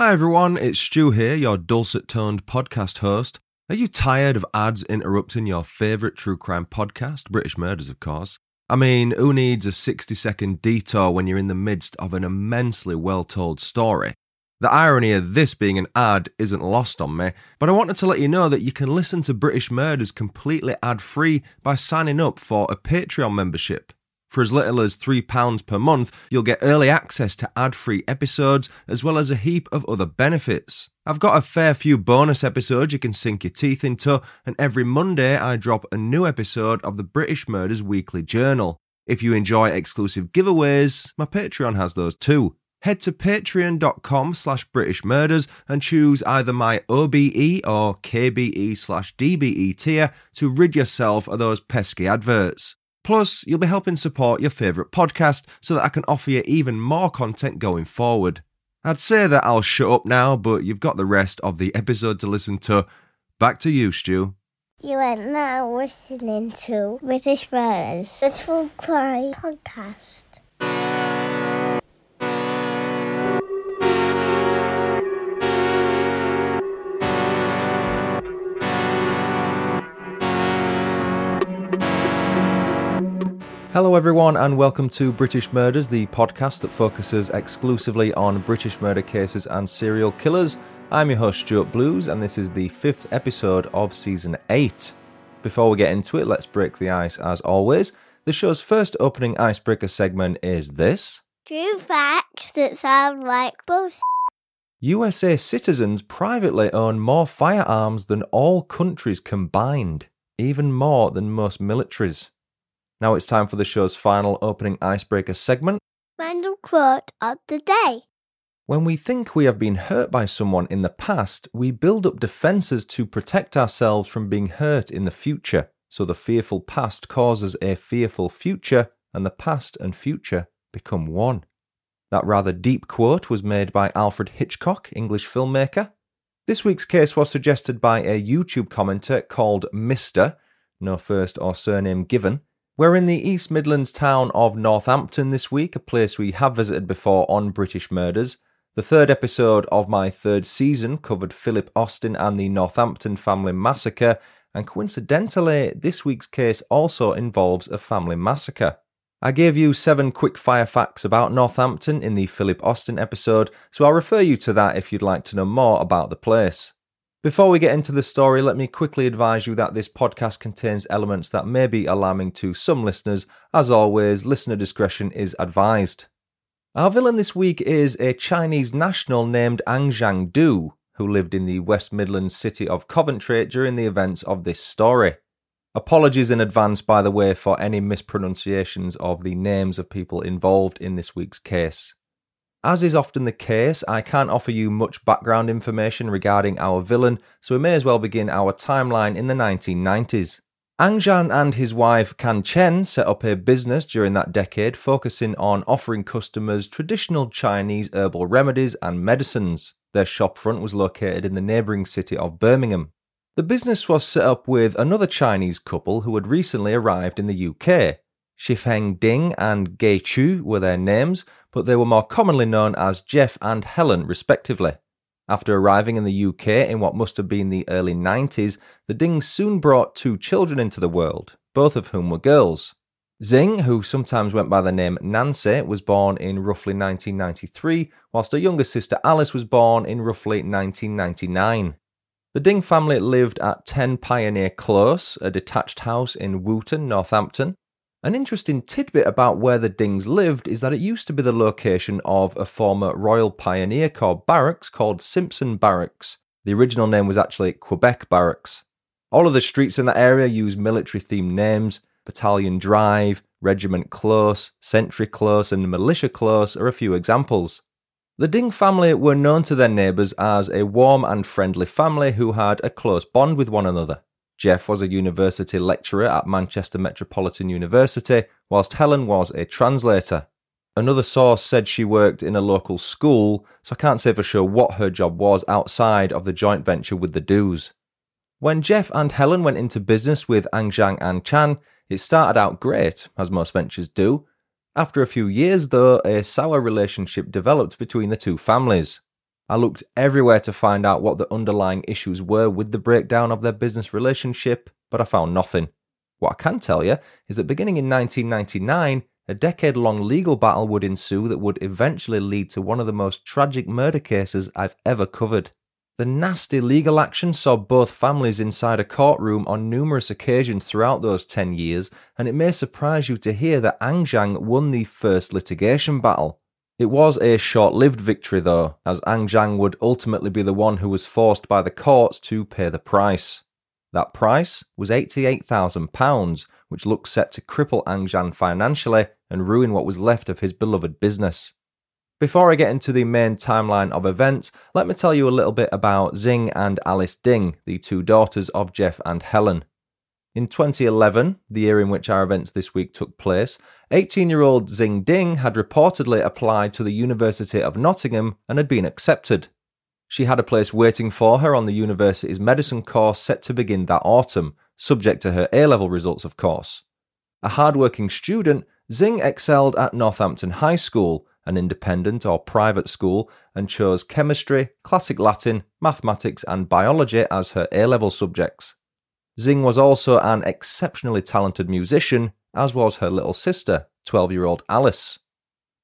Hi everyone, it's Stu here, your dulcet toned podcast host. Are you tired of ads interrupting your favourite true crime podcast, British Murders, of course? I mean, who needs a 60 second detour when you're in the midst of an immensely well told story? The irony of this being an ad isn't lost on me, but I wanted to let you know that you can listen to British Murders completely ad free by signing up for a Patreon membership. For as little as £3 per month, you'll get early access to ad free episodes as well as a heap of other benefits. I've got a fair few bonus episodes you can sink your teeth into, and every Monday I drop a new episode of the British Murders Weekly Journal. If you enjoy exclusive giveaways, my Patreon has those too. Head to patreon.com slash British Murders and choose either my OBE or KBE slash DBE tier to rid yourself of those pesky adverts. Plus, you'll be helping support your favourite podcast so that I can offer you even more content going forward. I'd say that I'll shut up now, but you've got the rest of the episode to listen to. Back to you, Stu. You are now listening to British Murders, the True Podcast. Hello, everyone, and welcome to British Murders, the podcast that focuses exclusively on British murder cases and serial killers. I'm your host, Stuart Blues, and this is the fifth episode of season 8. Before we get into it, let's break the ice as always. The show's first opening icebreaker segment is this True facts that sound like bullshit. USA citizens privately own more firearms than all countries combined, even more than most militaries. Now it's time for the show's final opening icebreaker segment. Random quote of the day. When we think we have been hurt by someone in the past, we build up defenses to protect ourselves from being hurt in the future. So the fearful past causes a fearful future, and the past and future become one. That rather deep quote was made by Alfred Hitchcock, English filmmaker. This week's case was suggested by a YouTube commenter called Mr. No first or surname given. We're in the East Midlands town of Northampton this week, a place we have visited before on British Murders. The third episode of my third season covered Philip Austin and the Northampton family massacre, and coincidentally, this week's case also involves a family massacre. I gave you seven quick fire facts about Northampton in the Philip Austin episode, so I'll refer you to that if you'd like to know more about the place. Before we get into the story, let me quickly advise you that this podcast contains elements that may be alarming to some listeners. As always, listener discretion is advised. Our villain this week is a Chinese national named Anxiang Du, who lived in the West Midlands city of Coventry during the events of this story. Apologies in advance, by the way, for any mispronunciations of the names of people involved in this week's case. As is often the case, I can't offer you much background information regarding our villain, so we may as well begin our timeline in the 1990s. Anxiang and his wife Kan Chen set up a business during that decade focusing on offering customers traditional Chinese herbal remedies and medicines. Their shopfront was located in the neighbouring city of Birmingham. The business was set up with another Chinese couple who had recently arrived in the UK. Shifeng Ding and Gei Chu were their names, but they were more commonly known as Jeff and Helen, respectively. After arriving in the UK in what must have been the early 90s, the Dings soon brought two children into the world, both of whom were girls. Xing, who sometimes went by the name Nancy, was born in roughly 1993, whilst her younger sister Alice was born in roughly 1999. The Ding family lived at 10 Pioneer Close, a detached house in Wootton, Northampton. An interesting tidbit about where the Dings lived is that it used to be the location of a former Royal Pioneer Corps barracks called Simpson Barracks. The original name was actually Quebec Barracks. All of the streets in that area use military themed names. Battalion Drive, Regiment Close, Sentry Close, and Militia Close are a few examples. The Ding family were known to their neighbours as a warm and friendly family who had a close bond with one another. Jeff was a university lecturer at Manchester Metropolitan University, whilst Helen was a translator. Another source said she worked in a local school, so I can't say for sure what her job was outside of the joint venture with the Dus. When Jeff and Helen went into business with Anxiang and Chan, it started out great, as most ventures do. After a few years, though, a sour relationship developed between the two families. I looked everywhere to find out what the underlying issues were with the breakdown of their business relationship, but I found nothing. What I can tell you is that beginning in 1999, a decade long legal battle would ensue that would eventually lead to one of the most tragic murder cases I've ever covered. The nasty legal action saw both families inside a courtroom on numerous occasions throughout those 10 years, and it may surprise you to hear that Anxiang won the first litigation battle. It was a short lived victory, though, as Anxiang would ultimately be the one who was forced by the courts to pay the price. That price was £88,000, which looked set to cripple Anxiang financially and ruin what was left of his beloved business. Before I get into the main timeline of events, let me tell you a little bit about Xing and Alice Ding, the two daughters of Jeff and Helen. In 2011, the year in which our events this week took place, 18 year old Xing Ding had reportedly applied to the University of Nottingham and had been accepted. She had a place waiting for her on the university's medicine course set to begin that autumn, subject to her A level results, of course. A hard-working student, Xing excelled at Northampton High School, an independent or private school, and chose chemistry, classic Latin, mathematics, and biology as her A level subjects. Xing was also an exceptionally talented musician, as was her little sister, 12 year old Alice.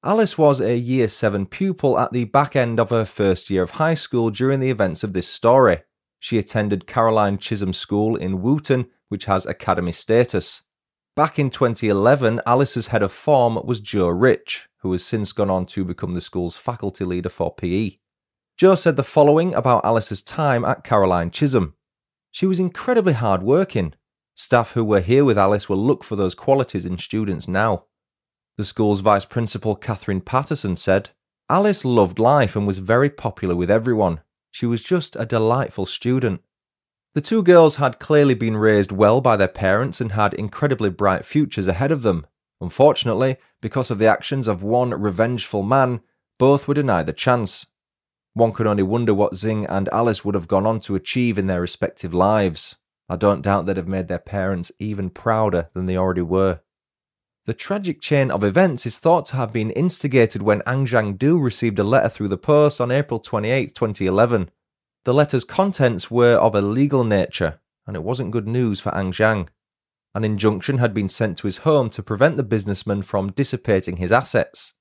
Alice was a Year 7 pupil at the back end of her first year of high school during the events of this story. She attended Caroline Chisholm School in Wootton, which has academy status. Back in 2011, Alice's head of form was Joe Rich, who has since gone on to become the school's faculty leader for PE. Joe said the following about Alice's time at Caroline Chisholm. She was incredibly hard working. Staff who were here with Alice will look for those qualities in students now. The school's vice principal, Catherine Patterson, said Alice loved life and was very popular with everyone. She was just a delightful student. The two girls had clearly been raised well by their parents and had incredibly bright futures ahead of them. Unfortunately, because of the actions of one revengeful man, both were denied the chance. One could only wonder what Xing and Alice would have gone on to achieve in their respective lives. I don't doubt they'd have made their parents even prouder than they already were. The tragic chain of events is thought to have been instigated when Anxiang-du received a letter through the post on April 28, 2011. The letter's contents were of a legal nature, and it wasn't good news for Anxiang. An injunction had been sent to his home to prevent the businessman from dissipating his assets.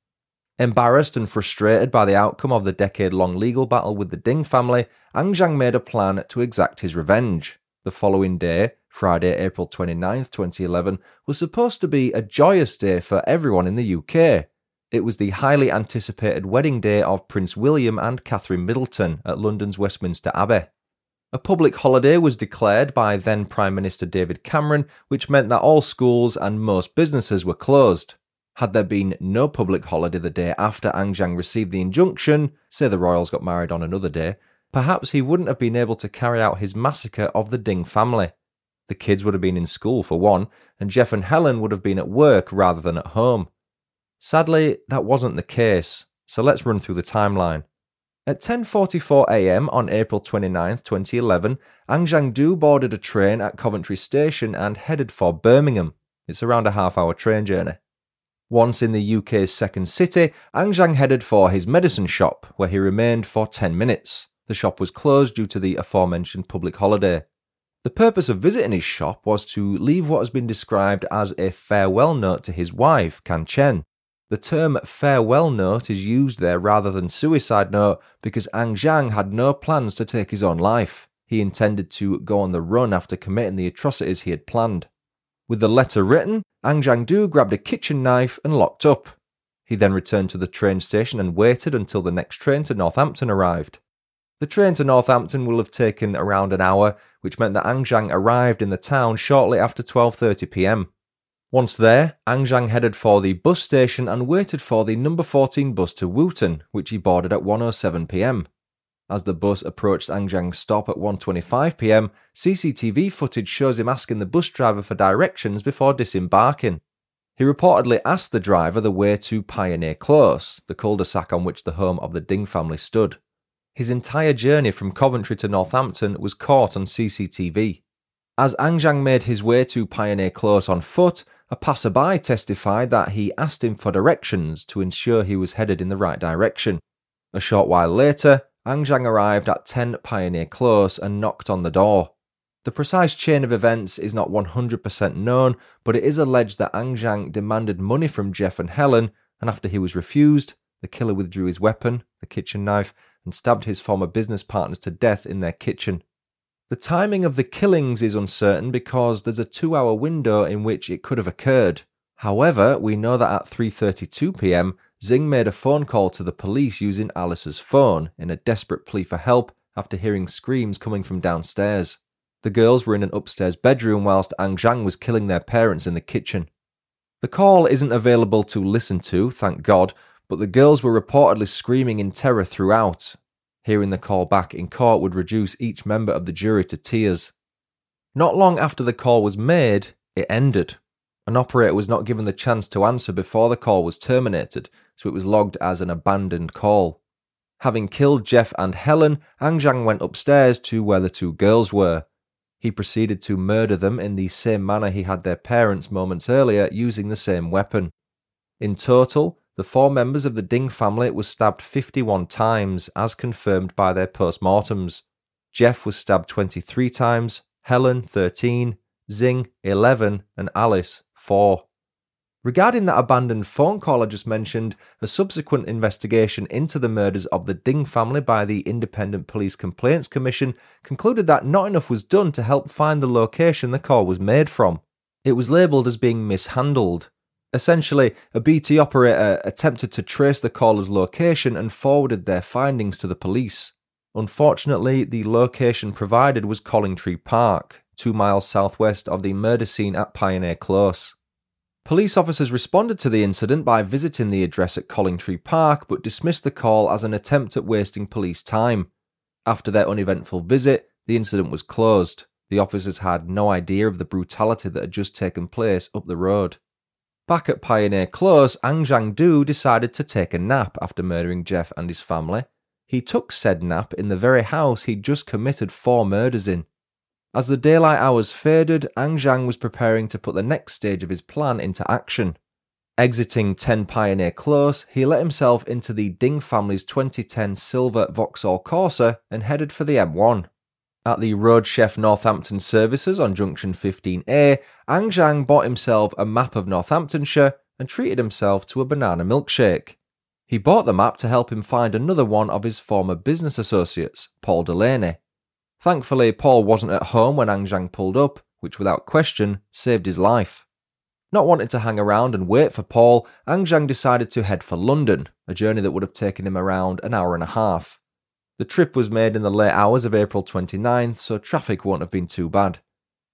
Embarrassed and frustrated by the outcome of the decade long legal battle with the Ding family, Anxiang made a plan to exact his revenge. The following day, Friday, April 29th, 2011, was supposed to be a joyous day for everyone in the UK. It was the highly anticipated wedding day of Prince William and Catherine Middleton at London's Westminster Abbey. A public holiday was declared by then Prime Minister David Cameron, which meant that all schools and most businesses were closed. Had there been no public holiday the day after Anxiang received the injunction, say the royals got married on another day, perhaps he wouldn't have been able to carry out his massacre of the Ding family. The kids would have been in school for one, and Jeff and Helen would have been at work rather than at home. Sadly, that wasn't the case, so let's run through the timeline. At 10:44 a.m. on April 29, 2011, Anxiang-du boarded a train at Coventry Station and headed for Birmingham. It's around a half-hour train journey. Once in the UK's second city, Anxiang headed for his medicine shop, where he remained for 10 minutes. The shop was closed due to the aforementioned public holiday. The purpose of visiting his shop was to leave what has been described as a farewell note to his wife, Kan Chen. The term farewell note is used there rather than suicide note because Anxiang had no plans to take his own life. He intended to go on the run after committing the atrocities he had planned. With the letter written, Anxiang-du grabbed a kitchen knife and locked up. He then returned to the train station and waited until the next train to Northampton arrived. The train to Northampton will have taken around an hour, which meant that Anxiang arrived in the town shortly after 12:30 p.m. Once there, Anxiang headed for the bus station and waited for the number 14 bus to Wootton, which he boarded at 1:07 p.m. As the bus approached Anxiang's stop at 1:25 p.m., CCTV footage shows him asking the bus driver for directions before disembarking. He reportedly asked the driver the way to Pioneer Close, the cul-de-sac on which the home of the Ding family stood. His entire journey from Coventry to Northampton was caught on CCTV. As Anxiang made his way to Pioneer Close on foot, a passerby testified that he asked him for directions to ensure he was headed in the right direction. A short while later, Anxiang arrived at 10 Pioneer Close and knocked on the door. The precise chain of events is not 100% known, but it is alleged that Anxiang demanded money from Jeff and Helen, and after he was refused, the killer withdrew his weapon, the kitchen knife, and stabbed his former business partners to death in their kitchen. The timing of the killings is uncertain because there's a 2-hour window in which it could have occurred. However, we know that at 3:32 p.m., Xing made a phone call to the police using Alice's phone in a desperate plea for help after hearing screams coming from downstairs. The girls were in an upstairs bedroom whilst Anxiang was killing their parents in the kitchen. The call isn't available to listen to, thank God, but the girls were reportedly screaming in terror throughout. Hearing the call back in court would reduce each member of the jury to tears. Not long after the call was made, it ended. An operator was not given the chance to answer before the call was terminated, so it was logged as an abandoned call. Having killed Jeff and Helen, Anxiang went upstairs to where the two girls were. He proceeded to murder them in the same manner he had their parents moments earlier using the same weapon. In total, the four members of the Ding family were stabbed 51 times, as confirmed by their post-mortems. Jeff was stabbed 23 times, Helen 13, Xing 11, and Alice 4. Regarding that abandoned phone call I just mentioned, a subsequent investigation into the murders of the Ding family by the Independent Police Complaints Commission concluded that not enough was done to help find the location the call was made from. It was labelled as being mishandled. Essentially, a BT operator attempted to trace the caller's location and forwarded their findings to the police. Unfortunately, the location provided was Collingtree Park, two miles southwest of the murder scene at Pioneer Close. Police officers responded to the incident by visiting the address at Collingtree Park but dismissed the call as an attempt at wasting police time. After their uneventful visit, the incident was closed. The officers had no idea of the brutality that had just taken place up the road. Back at Pioneer Close, Anxiang Du decided to take a nap after murdering Jeff and his family. He took said nap in the very house he'd just committed four murders in. As the daylight hours faded, Anxiang was preparing to put the next stage of his plan into action. Exiting 10 Pioneer Close, he let himself into the Ding family's 2010 silver Vauxhall Corsa and headed for the M1. At the Road Chef Northampton services on junction 15A, Anxiang bought himself a map of Northamptonshire and treated himself to a banana milkshake. He bought the map to help him find another one of his former business associates, Paul Delaney. Thankfully, Paul wasn't at home when Anxiang pulled up, which without question saved his life. Not wanting to hang around and wait for Paul, Anxiang decided to head for London, a journey that would have taken him around an hour and a half. The trip was made in the late hours of April 29th, so traffic won't have been too bad.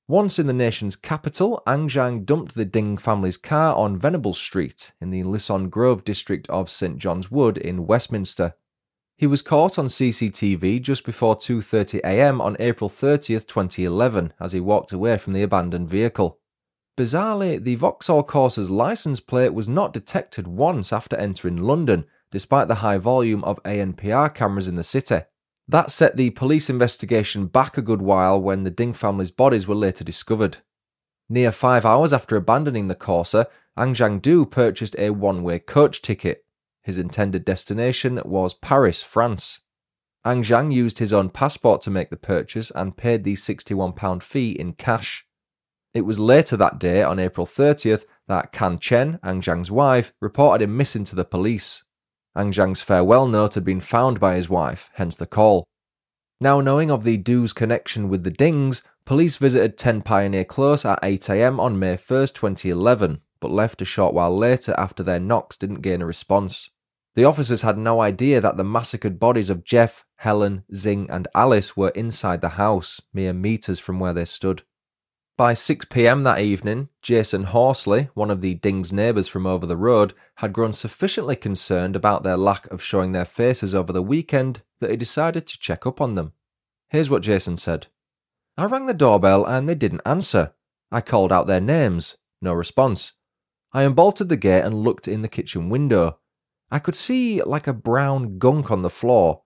Once in the nation's capital, Anxiang dumped the Ding family's car on Venables Street in the Lisson Grove district of St John's Wood in Westminster. He was caught on CCTV just before 2:30 a.m. on April 30th, 2011, as he walked away from the abandoned vehicle. Bizarrely, the Vauxhall Corsa's license plate was not detected once after entering London, despite the high volume of ANPR cameras in the city. That set the police investigation back a good while when the Ding family's bodies were later discovered. Near five hours after abandoning the Corsa, Anxiang Du purchased a one way coach ticket his intended destination was Paris, France. Anxiang used his own passport to make the purchase and paid the £61 fee in cash. It was later that day, on April 30th, that Kan Chen, Anxiang's wife, reported him missing to the police. Anxiang's farewell note had been found by his wife, hence the call. Now knowing of the Du's connection with the Dings, police visited 10 Pioneer Close at 8am on May 1st, 2011, but left a short while later after their knocks didn't gain a response. The officers had no idea that the massacred bodies of Jeff, Helen, Xing, and Alice were inside the house, mere metres from where they stood. By 6 pm that evening, Jason Horsley, one of the Ding's neighbours from over the road, had grown sufficiently concerned about their lack of showing their faces over the weekend that he decided to check up on them. Here's what Jason said I rang the doorbell and they didn't answer. I called out their names, no response. I unbolted the gate and looked in the kitchen window. I could see like a brown gunk on the floor.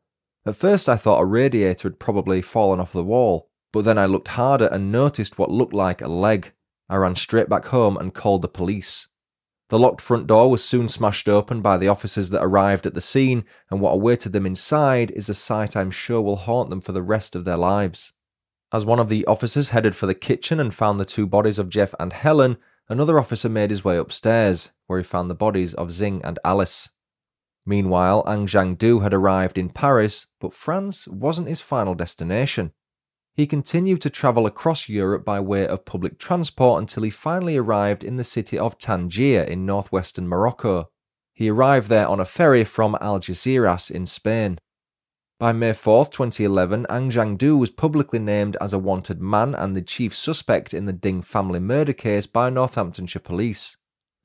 At first, I thought a radiator had probably fallen off the wall, but then I looked harder and noticed what looked like a leg. I ran straight back home and called the police. The locked front door was soon smashed open by the officers that arrived at the scene, and what awaited them inside is a sight I'm sure will haunt them for the rest of their lives. As one of the officers headed for the kitchen and found the two bodies of Jeff and Helen, another officer made his way upstairs, where he found the bodies of Xing and Alice. Meanwhile, Anxiang-du had arrived in Paris, but France wasn't his final destination. He continued to travel across Europe by way of public transport until he finally arrived in the city of Tangier in northwestern Morocco. He arrived there on a ferry from Algeciras in Spain. By May 4, 2011, Anxiang-du was publicly named as a wanted man and the chief suspect in the Ding family murder case by Northamptonshire Police.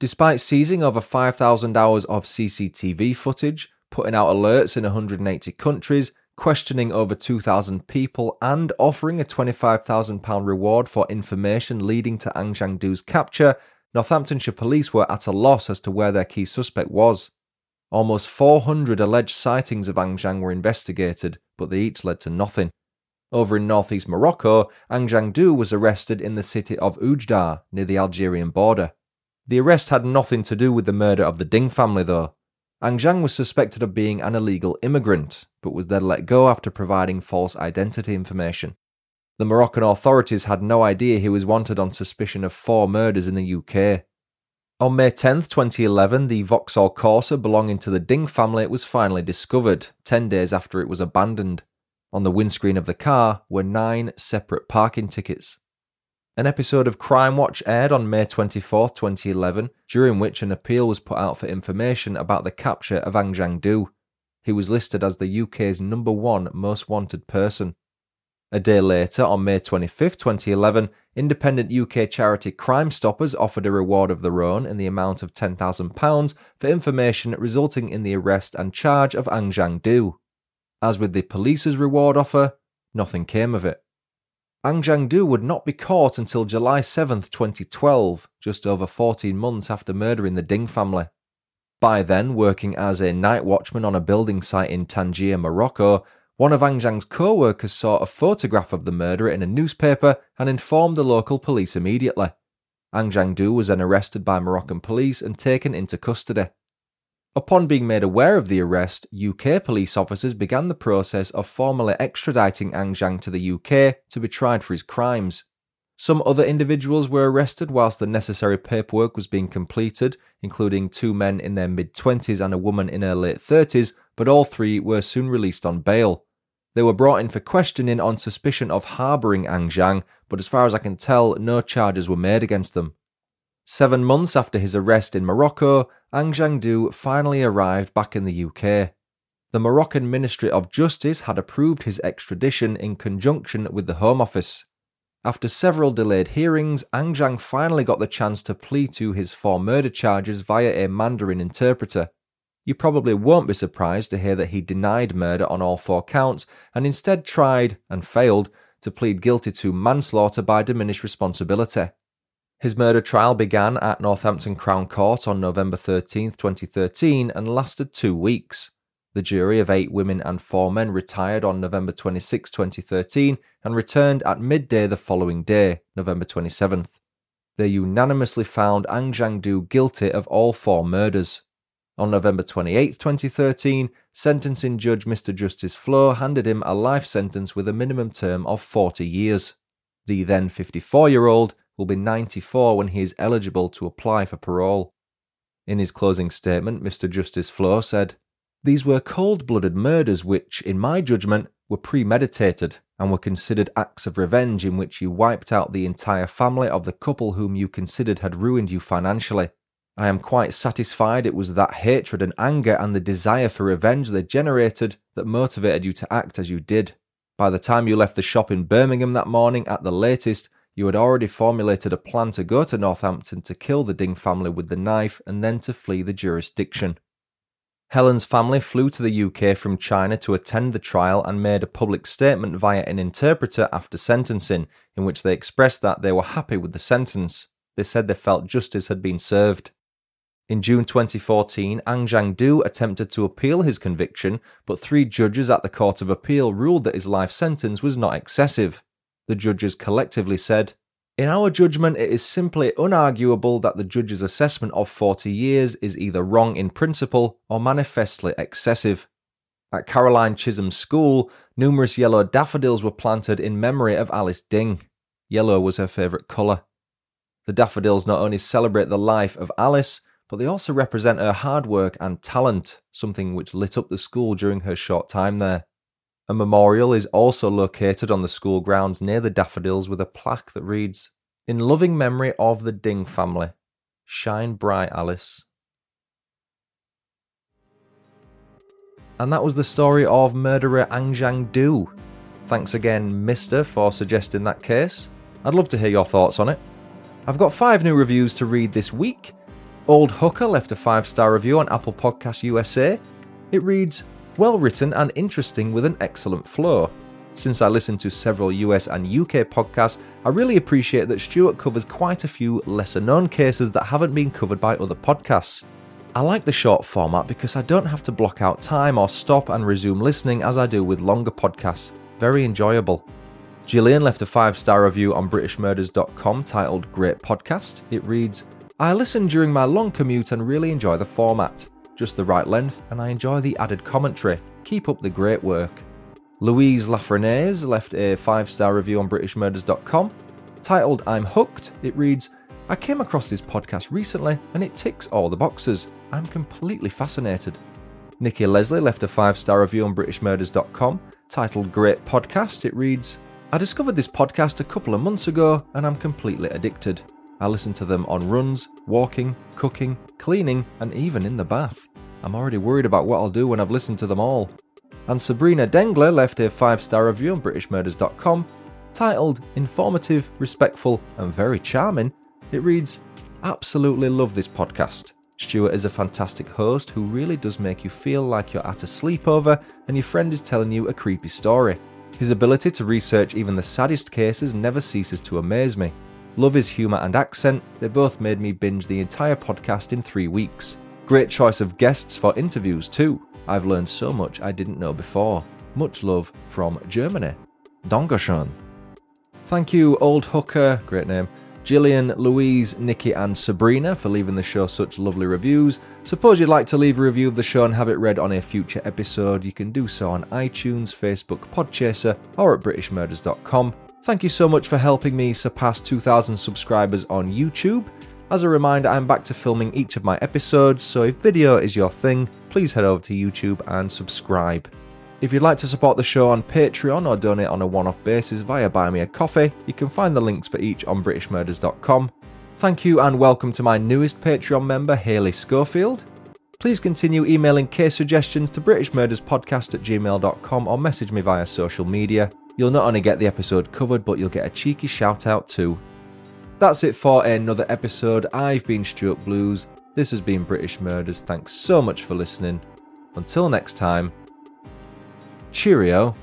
Despite seizing over 5,000 hours of CCTV footage, putting out alerts in 180 countries, questioning over 2,000 people, and offering a £25,000 reward for information leading to Ang capture, Northamptonshire police were at a loss as to where their key suspect was. Almost 400 alleged sightings of Anxiang were investigated, but they each led to nothing. Over in northeast Morocco, Ang was arrested in the city of Oujda, near the Algerian border. The arrest had nothing to do with the murder of the Ding family, though. Anxiang was suspected of being an illegal immigrant, but was then let go after providing false identity information. The Moroccan authorities had no idea he was wanted on suspicion of four murders in the UK. On May 10, 2011, the Vauxhall Corsa belonging to the Ding family was finally discovered, 10 days after it was abandoned. On the windscreen of the car were nine separate parking tickets. An episode of Crimewatch aired on May 24, 2011, during which an appeal was put out for information about the capture of Anxiang-du. He was listed as the UK's number one most wanted person. A day later, on May 25, 2011, independent UK charity Crimestoppers offered a reward of their own in the amount of £10,000 for information resulting in the arrest and charge of Anxiang-du. As with the police's reward offer, nothing came of it. Anxiang-du would not be caught until July 7, 2012, just over 14 months after murdering the Ding family. By then, working as a night watchman on a building site in Tangier, Morocco, one of Ang co workers saw a photograph of the murderer in a newspaper and informed the local police immediately. Anxiang-du was then arrested by Moroccan police and taken into custody. Upon being made aware of the arrest, UK police officers began the process of formally extraditing Anxiang to the UK to be tried for his crimes. Some other individuals were arrested whilst the necessary paperwork was being completed, including two men in their mid 20s and a woman in her late 30s, but all three were soon released on bail. They were brought in for questioning on suspicion of harbouring Anxiang, but as far as I can tell, no charges were made against them. Seven months after his arrest in Morocco, Anxiang-du finally arrived back in the UK. The Moroccan Ministry of Justice had approved his extradition in conjunction with the Home Office. After several delayed hearings, Anxiang finally got the chance to plead to his four murder charges via a Mandarin interpreter. You probably won't be surprised to hear that he denied murder on all four counts and instead tried, and failed, to plead guilty to manslaughter by diminished responsibility. His murder trial began at Northampton Crown Court on November 13, 2013, and lasted two weeks. The jury of eight women and four men retired on November 26, 2013, and returned at midday the following day, November 27th. They unanimously found Anxiang-du guilty of all four murders. On November 28, 2013, sentencing judge Mr. Justice Flaux handed him a life sentence with a minimum term of 40 years. The then 54 year old will be 94 when he is eligible to apply for parole. In his closing statement, Mr. Justice Flaux said, These were cold blooded murders which, in my judgment, were premeditated and were considered acts of revenge in which you wiped out the entire family of the couple whom you considered had ruined you financially. I am quite satisfied it was that hatred and anger and the desire for revenge they generated that motivated you to act as you did. By the time you left the shop in Birmingham that morning, at the latest, you had already formulated a plan to go to Northampton to kill the Ding family with the knife and then to flee the jurisdiction. Helen's family flew to the UK from China to attend the trial and made a public statement via an interpreter after sentencing, in which they expressed that they were happy with the sentence. They said they felt justice had been served. In June 2014, Anxiang-du attempted to appeal his conviction, but three judges at the Court of Appeal ruled that his life sentence was not excessive. The judges collectively said, In our judgment, it is simply unarguable that the judge's assessment of 40 years is either wrong in principle or manifestly excessive. At Caroline Chisholm's school, numerous yellow daffodils were planted in memory of Alice Ding. Yellow was her favourite colour. The daffodils not only celebrate the life of Alice, but they also represent her hard work and talent, something which lit up the school during her short time there. A memorial is also located on the school grounds near the daffodils with a plaque that reads, In loving memory of the Ding family. Shine bright, Alice. And that was the story of murderer Anxiang Du. Thanks again, Mister, for suggesting that case. I'd love to hear your thoughts on it. I've got five new reviews to read this week. Old Hooker left a five star review on Apple Podcasts USA. It reads, Well written and interesting with an excellent flow. Since I listen to several US and UK podcasts, I really appreciate that Stuart covers quite a few lesser known cases that haven't been covered by other podcasts. I like the short format because I don't have to block out time or stop and resume listening as I do with longer podcasts. Very enjoyable. Gillian left a five star review on BritishMurders.com titled Great Podcast. It reads I listen during my long commute and really enjoy the format. Just the right length, and I enjoy the added commentary. Keep up the great work. Louise Lafrenaise left a five star review on BritishMurders.com titled I'm Hooked. It reads I came across this podcast recently and it ticks all the boxes. I'm completely fascinated. Nikki Leslie left a five star review on BritishMurders.com titled Great Podcast. It reads I discovered this podcast a couple of months ago and I'm completely addicted. I listen to them on runs, walking, cooking, cleaning, and even in the bath. I'm already worried about what I'll do when I've listened to them all. And Sabrina Dengler left a five star review on BritishMurders.com titled Informative, Respectful, and Very Charming. It reads Absolutely love this podcast. Stuart is a fantastic host who really does make you feel like you're at a sleepover and your friend is telling you a creepy story. His ability to research even the saddest cases never ceases to amaze me. Love his humour and accent, they both made me binge the entire podcast in three weeks. Great choice of guests for interviews too. I've learned so much I didn't know before. Much love from Germany. Dankeschön. Thank you, Old Hooker, great name, Gillian, Louise, Nikki, and Sabrina for leaving the show such lovely reviews. Suppose you'd like to leave a review of the show and have it read on a future episode, you can do so on iTunes, Facebook, Podchaser, or at BritishMurders.com. Thank you so much for helping me surpass 2,000 subscribers on YouTube. As a reminder, I'm back to filming each of my episodes, so if video is your thing, please head over to YouTube and subscribe. If you'd like to support the show on Patreon or donate on a one off basis via Buy Me a Coffee, you can find the links for each on BritishMurders.com. Thank you and welcome to my newest Patreon member, Haley Schofield. Please continue emailing case suggestions to BritishMurdersPodcast at gmail.com or message me via social media. You'll not only get the episode covered, but you'll get a cheeky shout out too. That's it for another episode. I've been Stuart Blues. This has been British Murders. Thanks so much for listening. Until next time, cheerio.